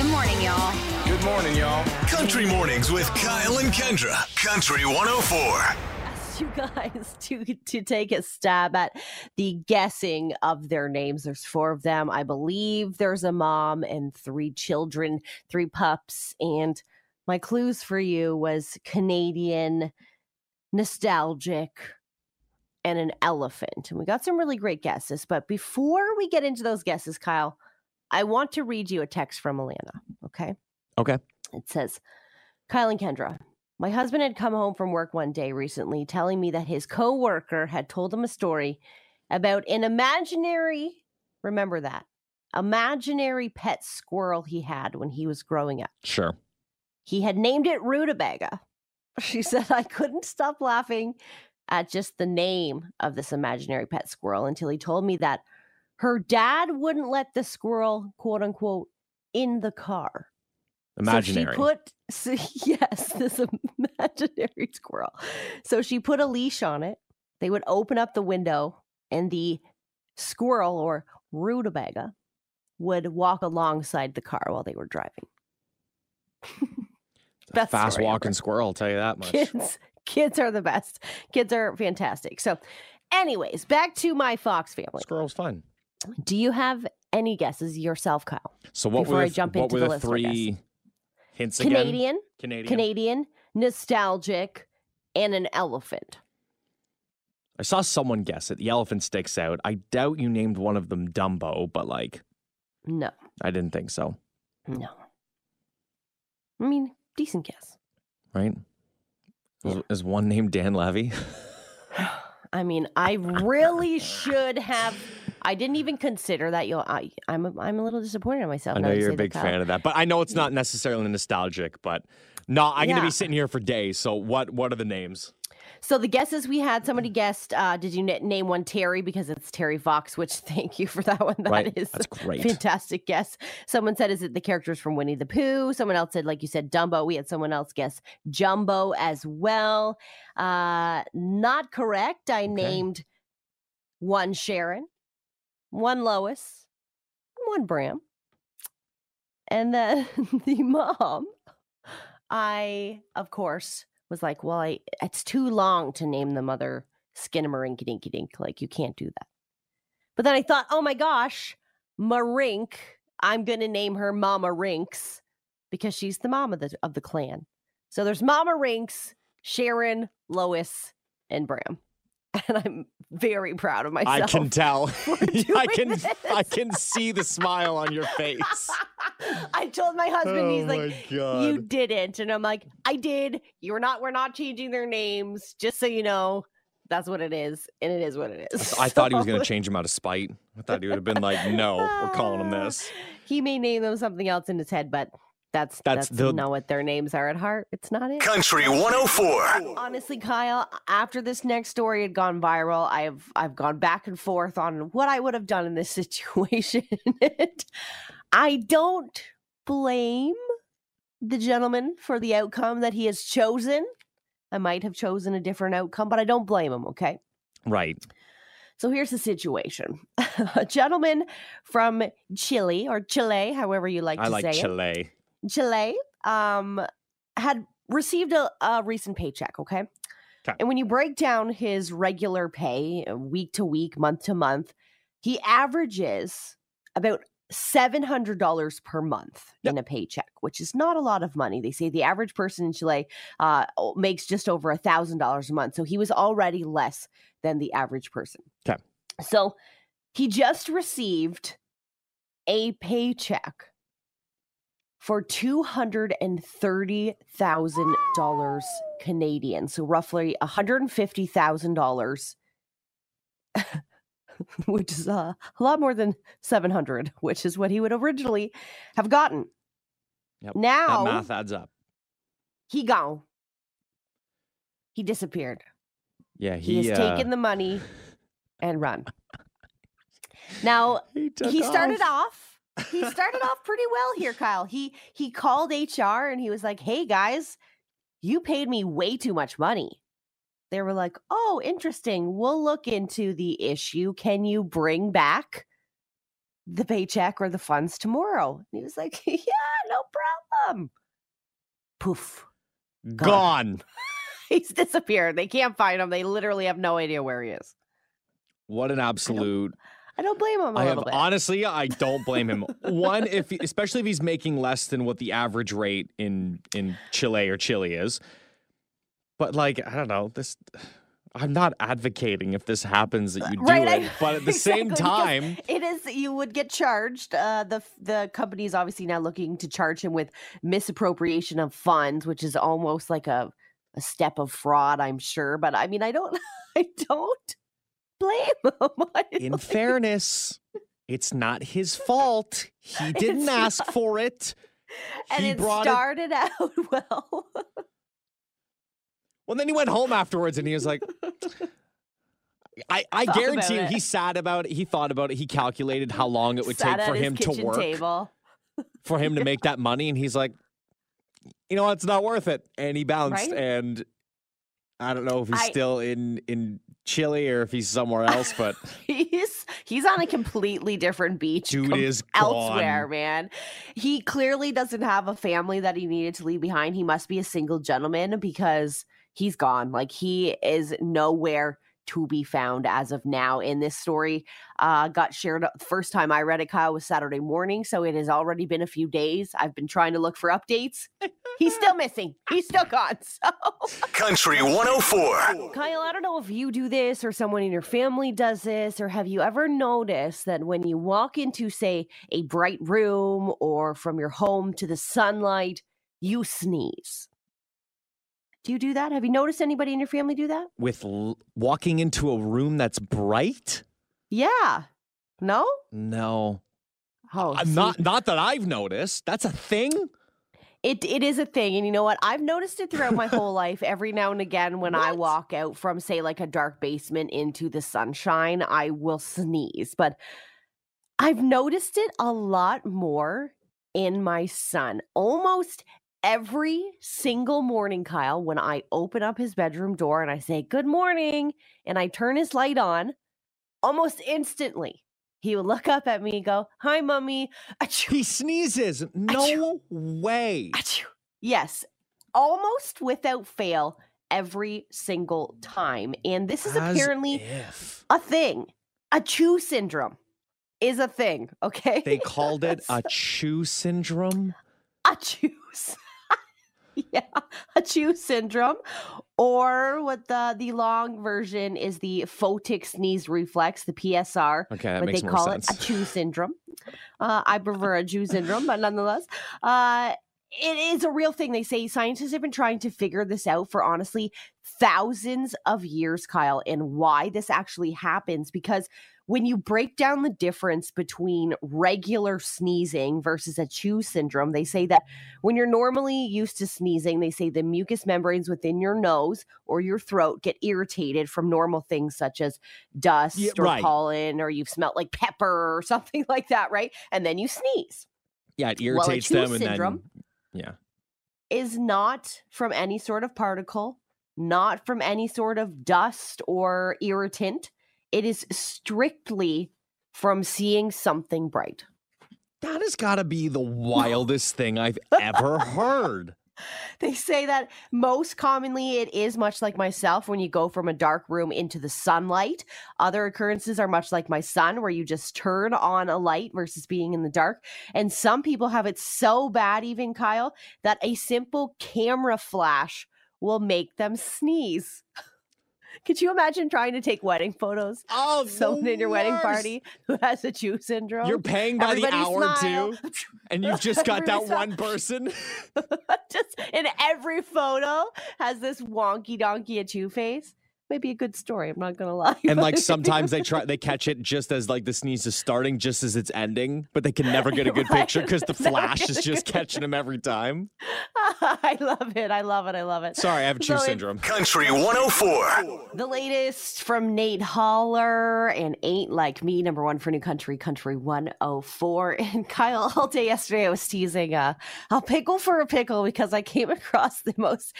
Good morning, y'all. Good morning, y'all. Country Mornings with Kyle and Kendra. Country 104. asked you guys to to take a stab at the guessing of their names. There's four of them. I believe there's a mom and three children, three pups. And my clues for you was Canadian, nostalgic, and an elephant. And we got some really great guesses. But before we get into those guesses, Kyle, I want to read you a text from Alana. Okay. Okay. It says, Kyle and Kendra, my husband had come home from work one day recently telling me that his coworker had told him a story about an imaginary, remember that, imaginary pet squirrel he had when he was growing up. Sure. He had named it Rutabaga. She said, I couldn't stop laughing at just the name of this imaginary pet squirrel until he told me that her dad wouldn't let the squirrel, quote unquote, in the car. Imaginary. So she put so, yes, this imaginary squirrel. So she put a leash on it. They would open up the window, and the squirrel or rutabaga would walk alongside the car while they were driving. Best Fast walking ever. squirrel, I'll tell you that much. Kids, kids are the best. Kids are fantastic. So, anyways, back to my Fox family. Squirrel's fun. Do you have any guesses yourself, Kyle? So what Before were I jump what into were the the list, three hints again? Canadian, Canadian. Canadian, nostalgic, and an elephant. I saw someone guess it. The elephant sticks out. I doubt you named one of them Dumbo, but like No, I didn't think so. no. I mean, decent guess. Right? Is, Yeah. is one named Dan Levy? I mean, I really should have. I didn't even consider that. You, know, I, I'm, a, I'm a little disappointed in myself. I know you you're a big fan of that, but I know it's not necessarily nostalgic. But no, I'm going to be sitting here for days. So what? What are the names? So the guesses we had, somebody guessed. Uh, did you na- name one Terry because it's Terry Fox? Which thank you for that one. That is right. That's great. fantastic guess. Someone said, "Is it the characters from Winnie the Pooh?" Someone else said, like you said, Dumbo. We had someone else guess Jumbo as well. Uh, not correct. I named one Sharon, one Lois, one Bram, and then the mom. I, of course, was like, "Well, I it's too long to name the mother Skinnamarink Dinky Dink. Like, you can't do that." But then I thought, oh my gosh, Marink, I'm gonna name her Mama Rinks because she's the mom of the of the clan. So there's Mama Rinks, Sharon, Lois, and Bram. And I'm very proud of myself. I can tell. I can. I can see the smile on your face. I told my husband, he's oh like, you didn't. And I'm like, I did. You're not, we're not changing their names, just so you know. That's what it is. And it is what it is. I thought he was going to change him out of spite. I thought he would have been like, "No, we're calling him this." He may name them something else in his head, but that's That's that's, the- not what their names are at heart. It's not it. Country 104. Honestly, Kyle, after this next story had gone viral, I've I've gone back and forth on what I would have done in this situation. I don't blame the gentleman for the outcome that he has chosen. I might have chosen a different outcome, but I don't blame him, okay? Right. So here's the situation. a gentleman from Chile or Chile, however you like I to like say it. Chile. Um, had received a, a recent paycheck, Okay, And when you break down his regular pay uh, week to week, month to month, he averages about $700 per month Yep. in a paycheck, which is not a lot of money. They say the average person in Chile uh, makes just over $1,000 a month. So he was already less than the average person. Okay. So he just received a paycheck for two hundred and thirty thousand dollars Canadian, so roughly one hundred and fifty thousand dollars, which is uh, a lot more than seven hundred, which is what he would originally have gotten. Yep, Now That math adds up. he gone. He disappeared. Yeah, He, he, has uh, taken the money and run. Now He, he started off. He started off pretty well here kyle he he called hr and he was like hey guys you paid me way too much money they were like oh interesting we'll look into the issue can you bring back the paycheck or the funds tomorrow. And he was like, Yeah, no problem. Poof. Gone. He's disappeared. They can't find him. They literally have no idea where he is. What an absolute. I don't blame him I have honestly, I don't blame him. One, if especially if he's making less than what the average rate in in Chile or Chile is. But like, I don't know, this I'm not advocating if this happens that you do right, I- it, but at the same exactly, because time, it is you would get charged. Uh, the the company is obviously now looking to charge him with misappropriation of funds, which is almost like a a step of fraud, I'm sure. But I mean, I don't, I don't blame him. In like- fairness, it's not his fault. He didn't It's ask not. for it. and he it brought it- started out well. Well, then he went home afterwards and he was like, I, I Thought guarantee you he sat about it. He thought about it. He calculated how long it would Sat take for him to work, Table. for him to make that money. And he's like, you know what? It's not worth it. And he bounced. Right? And I don't know if he's I- still in, in Chile or if he's somewhere else, but He's he's on a completely different beach. dude com- is elsewhere, gone. man. He clearly doesn't have a family that he needed to leave behind. He must be a single gentleman because he's gone. Like he is nowhere to be found as of now. In this story, uh, got shared. The first time I read it, Kyle, was Saturday morning, so it has already been a few days. I've been trying to look for updates. He's still missing. He's still gone. So. Country 104. Kyle, I don't know if you do this or someone in your family does this, or have you ever noticed that when you walk into, say, a bright room or from your home to the sunlight, you sneeze? Do you do that? Have you noticed anybody in your family do that? With l- walking into a room that's bright? Yeah. No? No. Oh, Uh, not not that I've noticed. That's a thing. It it is a thing, and you know what? I've noticed it throughout my whole life. Every now and again, when I walk out from, say, like a dark basement into the sunshine, I will sneeze. But I've noticed it a lot more in my son. Almost every single morning, Kyle, when I open up his bedroom door and I say good morning, and I turn his light on, almost instantly he would look up at me and go, "Hi, mummy." Achoo. He sneezes. No way. Achoo. Yes, almost without fail every single time. And this is As apparently if a thing. Achoo syndrome is a thing, okay? they called it achoo syndrome. achoo. yeah, achoo syndrome. Or what the the long version is the photic sneeze reflex, the PSR. Okay, that but makes they more call sense. it achoo syndrome. Uh, I prefer achoo syndrome, but nonetheless, uh, it is a real thing. They say scientists have been trying to figure this out for honestly thousands of years, Kyle, and why this actually happens. Because when you break down the difference between regular sneezing versus achoo syndrome, they say that when you're normally used to sneezing, they say the mucous membranes within your nose or your throat get irritated from normal things such as dust Yeah, or right. pollen or you've smelt like pepper or something like that, right? And then you sneeze. yeah, it irritates chew them, and syndrome then yeah, is not from any sort of particle, not from any sort of dust or irritant. It is strictly from seeing something bright. that has got to be the wildest thing I've ever heard. They say that most commonly it is much like myself when you go from a dark room into the sunlight. Other occurrences are much like my son, where you just turn on a light versus being in the dark. And some people have it so bad, even Kyle, that a simple camera flash will make them sneeze. Could you imagine trying to take wedding photos? Oh, Someone in your wedding party who has achoo syndrome. You're paying by the hour smile. too, and you've just got that Everybody one person. just in every photo has this wonky donkey achoo face. Maybe a good story. I'm not gonna lie. And like sometimes they try they catch it just as like the sneeze is starting, just as it's ending, but they can never get a good Right. picture because the flash is just catching them every time. I love it. I love it. I love it. Sorry, I have chew So it- syndrome. Country 104. The latest from Nate Haller and Ain't Like Me, number one for New Country, Country 104. And Kyle, all day yesterday, I was teasing uh, a pickle for a pickle because I came across the most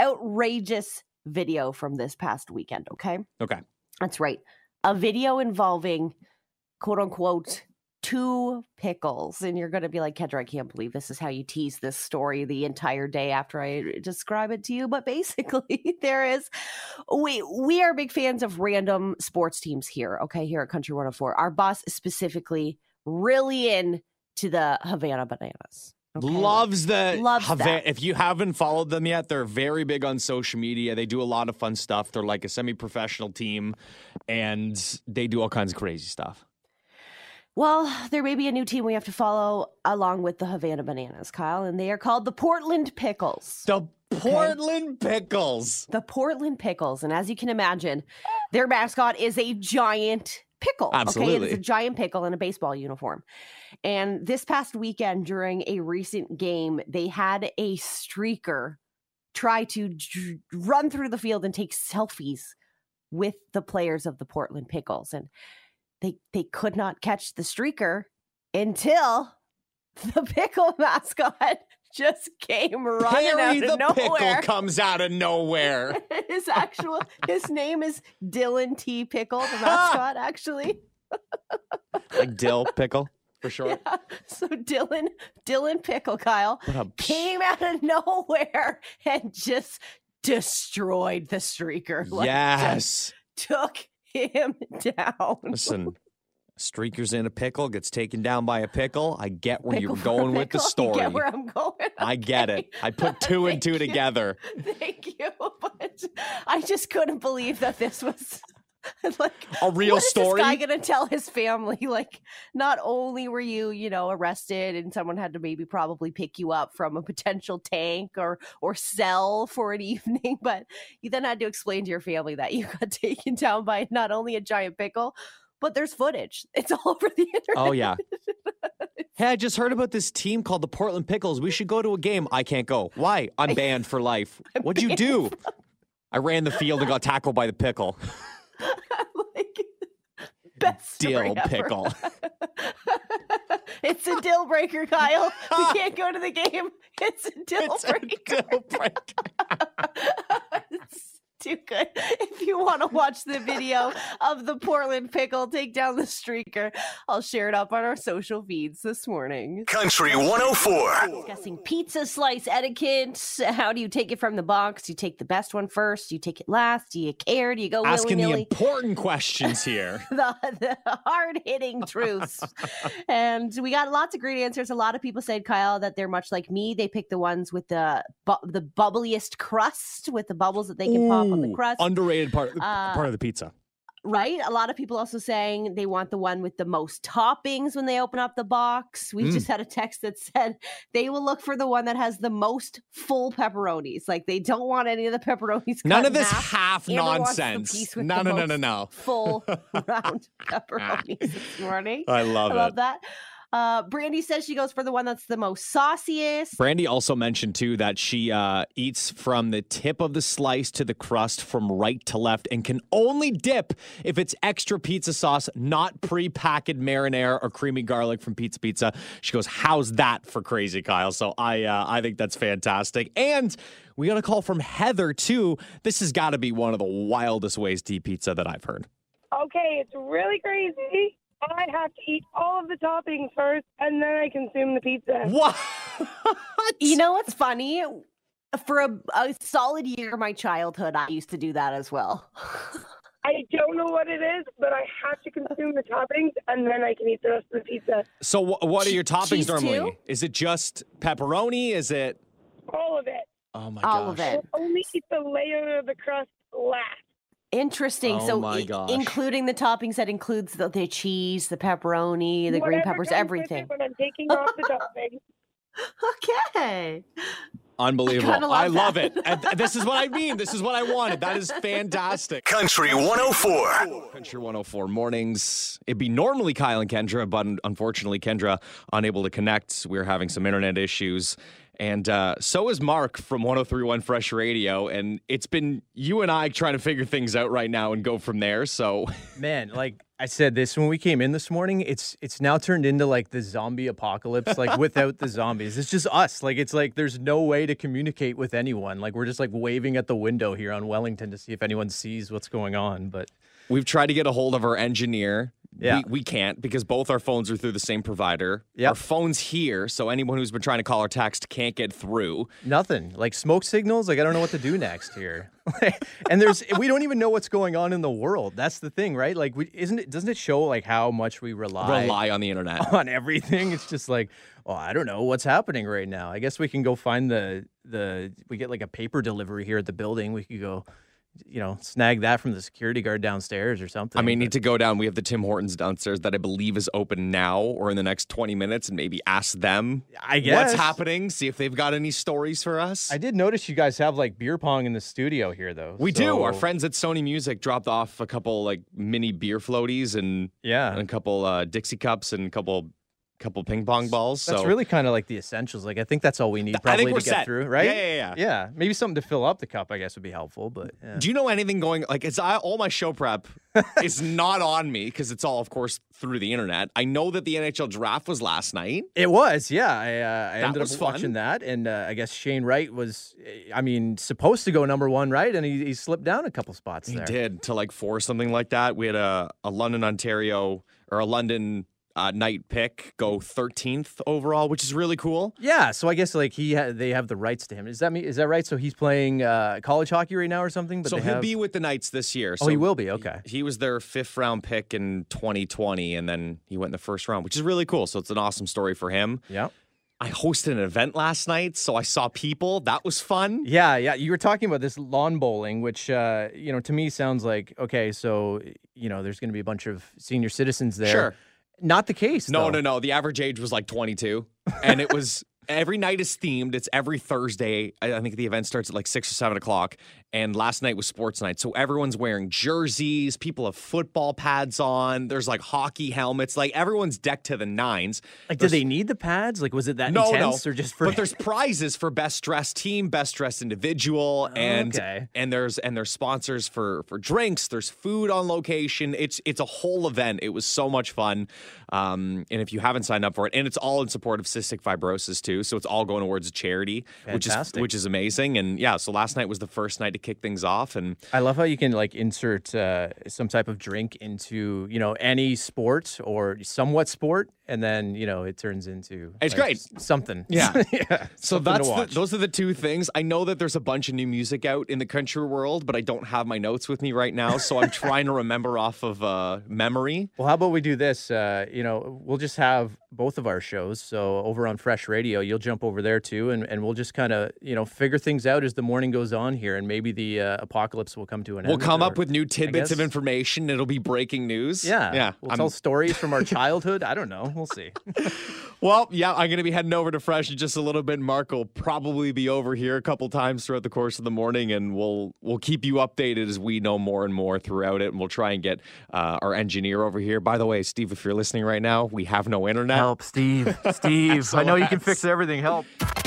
outrageous video from this past weekend. Okay. Okay. That's right. A video involving quote unquote two pickles. And you're going to be like, Kendra, I can't believe this is how you tease this story the entire day after I describe it to you. But basically, there is, we, we are big fans of random sports teams here, okay, here at Country 104. Our boss is specifically really in to the Savannah Bananas. Okay? Loves the Loves Hava- that. If you haven't followed them yet, they're very big on social media. They do a lot of fun stuff. They're like a semi-professional team, and they do all kinds of crazy stuff. Well, there may be a new team we have to follow along with the Savannah Bananas, Kyle, and they are called the Portland Pickles. The Portland Pickles. the Portland Pickles. And as you can imagine, their mascot is a giant pickle. Okay, it is a giant pickle in a baseball uniform. And this past weekend during a recent game, they had a streaker try to dr- run through the field and take selfies with the players of the Portland Pickles. And they they could not catch the streaker until the pickle mascot just came running Harry out the of nowhere Pickle comes out of nowhere. his actual his name is Dillon T. Pickle, the mascot, actually. like dill pickle for sure. Yeah. So Dillon Dillon Pickle Kyle a came out of nowhere and just destroyed the streaker. Like, yes. took him down. Listen, streakers in a pickle gets taken down by a pickle. I get where Pickle you're going with the story. Get where I'm going. I get it. I put two and two you. together. Thank you, but I just couldn't believe that this was like A real what is story. this guy gonna tell his family? Like, not only were you, you know, arrested and someone had to maybe probably pick you up from a potential tank or or cell for an evening, but you then had to explain to your family that you got taken down by not only a giant pickle, but there's footage. It's all over the internet. Oh yeah. Hey, I just heard about this team called the Portland Pickles. We should go to a game. I can't go. Why? I'm banned for life. What'd you do? I ran the field and got tackled by the pickle. like, best Dill pickle. it's a deal breaker, Kyle. We can't go to the game. It's a deal It's a breaker. dill breaker. It's too good. If you want to watch the video of the Portland pickle take down the streaker, I'll share it up on our social feeds this morning. Country 104. Discussing pizza slice etiquette. How do you take it from the box? Do you take the best one first? Do you take it last? Do you care? Do you go Asking the willy-nilly? important questions here. the, the hard hitting truths. and we got lots of great answers. A lot of people said, Kyle, that they're much like me. They pick the ones with the bu- the bubbliest crust with the bubbles that they can pop on the crust. Underrated part, Uh, part of the pizza. right? A lot of people also saying they want the one with the most toppings when they open up the box. We Mm. just had a text that said they will look for the one that has the most full pepperonis. Like they don't want any of the pepperonis. None of this half. half Amber nonsense. No, no, no, no, no. Full round pepperonis this morning. I love I it. love that. Uh, Brandy says she goes for the one that's the most sauciest. Brandy also mentioned too that she uh, eats from the tip of the slice to the crust from right to left and can only dip if it's extra pizza sauce, not pre-packed marinara or creamy garlic from Pizza Pizza. She goes, "How's that for crazy, Kyle?" So I uh, I think that's fantastic. And we got a call from Heather too. This has got to be one of the wildest ways to eat pizza that I've heard. Okay, it's really crazy. I have to eat all of the toppings first, and then I consume the pizza. What? You know what's funny? For a, a solid year of my childhood, I used to do that as well. I don't know what it is, but I have to consume the toppings, and then I can eat the rest of the pizza. So wh- what are your Che- toppings cheese normally? too? Is it just pepperoni? Is it? All of it. Oh my All gosh. of it. I'll only eat the layer of the crust last. Interesting. Oh so, my i- gosh. including the toppings that includes the, the cheese, the pepperoni, the green peppers, everything. When I'm taking off the toppings. Okay. Unbelievable. kinda I love love it. And th- this is what I mean. This is what I wanted. That is fantastic. Country 104. Country 104 mornings. It'd be normally Kyle and Kendra, but unfortunately, Kendra unable to connect. We're having some internet issues. And uh, so is Mark from 1031 Fresh Radio. And it's been you and I trying to figure things out right now and go from there. So Man, like I said this when we came in this morning, it's it's now turned into like the zombie apocalypse, like without the zombies. It's just us. Like it's like there's no way to communicate with anyone. Like we're just like waving at the window here on Wellington to see if anyone sees what's going on. But we've tried to get a hold of our engineer, Yeah. We, we can't because both our phones are through the same provider. Yep. Our phone's here, so anyone who's been trying to call or text can't get through. Nothing. Like smoke signals. Like I don't know what to do next here. and there's we don't even know what's going on in the world. That's the thing, right? Like we, isn't it doesn't it show like how much we rely, Rely on the internet. on everything? It's just like, oh, I don't know what's happening right now. I guess we can go find the the we get like a paper delivery here at the building. We could go you know, snag that from the security guard downstairs or something. I mean, but- need to go down. We have the Tim Hortons downstairs that I believe is open now or in the next 20 minutes and maybe ask them I guess what's happening, see if they've got any stories for us. I did notice you guys have like beer pong in the studio here, though. we do. Our friends at Sony Music dropped off a couple like mini beer floaties and, Yeah. and a couple uh, Dixie cups and a couple couple ping pong balls. That's so really kind of like the essentials. Like I think that's all we need I probably think we're to get set. through, right? Yeah, yeah, yeah. Yeah, maybe something to fill up the cup. I guess would be helpful, but yeah. Do you know anything going like it's I, all my show prep is not on me because it's all of course through the internet. I know that the NHL draft was last Knight. It was, yeah. I, uh, I ended up fun. watching that, and uh, I guess Shane Wright was, eh, I mean, supposed to go number one, right? And he, he slipped down a couple spots He there. did to like four something like that. We had a, a London, Ontario, or a London uh, night pick go 13th overall, which is really cool. Yeah, so I guess like he ha- they have the rights to him. Is that me? Is that right? So he's playing uh, college hockey right now or something? But so he'll have... be with the Knights this year. Oh, So he will be. Okay. He was their fifth round pick in 2020, and then he went in the first round, which is really cool. So it's an awesome story for him. Yeah. I hosted an event last night, so I saw people. That was fun. Yeah, yeah. You were talking about this lawn bowling, which uh, you know to me sounds like okay. So you know, there's going to be a bunch of senior citizens there. Sure. Not the case. No, though. no, no. The average age was like 22, and it was every night is themed. It's every Thursday. I, think the event starts at like six or seven o'clock. And last night was sports night, so everyone's wearing jerseys. People have football pads on. There's like hockey helmets. Like everyone's decked to the nines. Like, There's- they need the pads? Like, was it that no, intense no. or just for? But there's prizes for best dressed team, best dressed individual, and Okay. and there's and there's sponsors for for drinks. There's food on location. It's it's a whole event. It was so much fun. Um, and if you haven't signed up for it, and it's all in support of cystic fibrosis too, so it's all going towards a charity, which is which is amazing. And yeah, so last night was the first night to kick things off, and I love how you can like insert uh, some type of drink into you know any sport or somewhat sport, and then you know it turns into It's like, great. something. Yeah. yeah. So that's the, those are the two things. I know that there's a bunch of new music out in the country world, but I don't have my notes with me right now, so I'm trying to remember off of uh, memory. Well, how about we do this? Uh, you know, we'll just have both of our shows. So over on Fresh Radio, you'll jump over there too, and, and we'll just kind of you know figure things out as the morning goes on here, and maybe the uh, apocalypse will come to an end. We'll come or- up with new tidbits of information. It'll be breaking news. yeah, yeah. We'll I'm- tell stories from our childhood. I don't know. We'll see. well, yeah. I'm gonna be heading over to Fresh in just a little bit. Mark will probably be over here a couple times throughout the course of the morning, and we'll we'll keep you updated as we know more and more throughout it. And we'll try and get uh, our engineer over here. By the way, Steve, if you're listening right now, we have no internet. Help, Steve. Steve. I know you can fix everything. Help.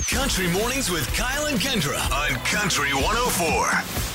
Country Mornings with Kyle and Kendra on Country 104.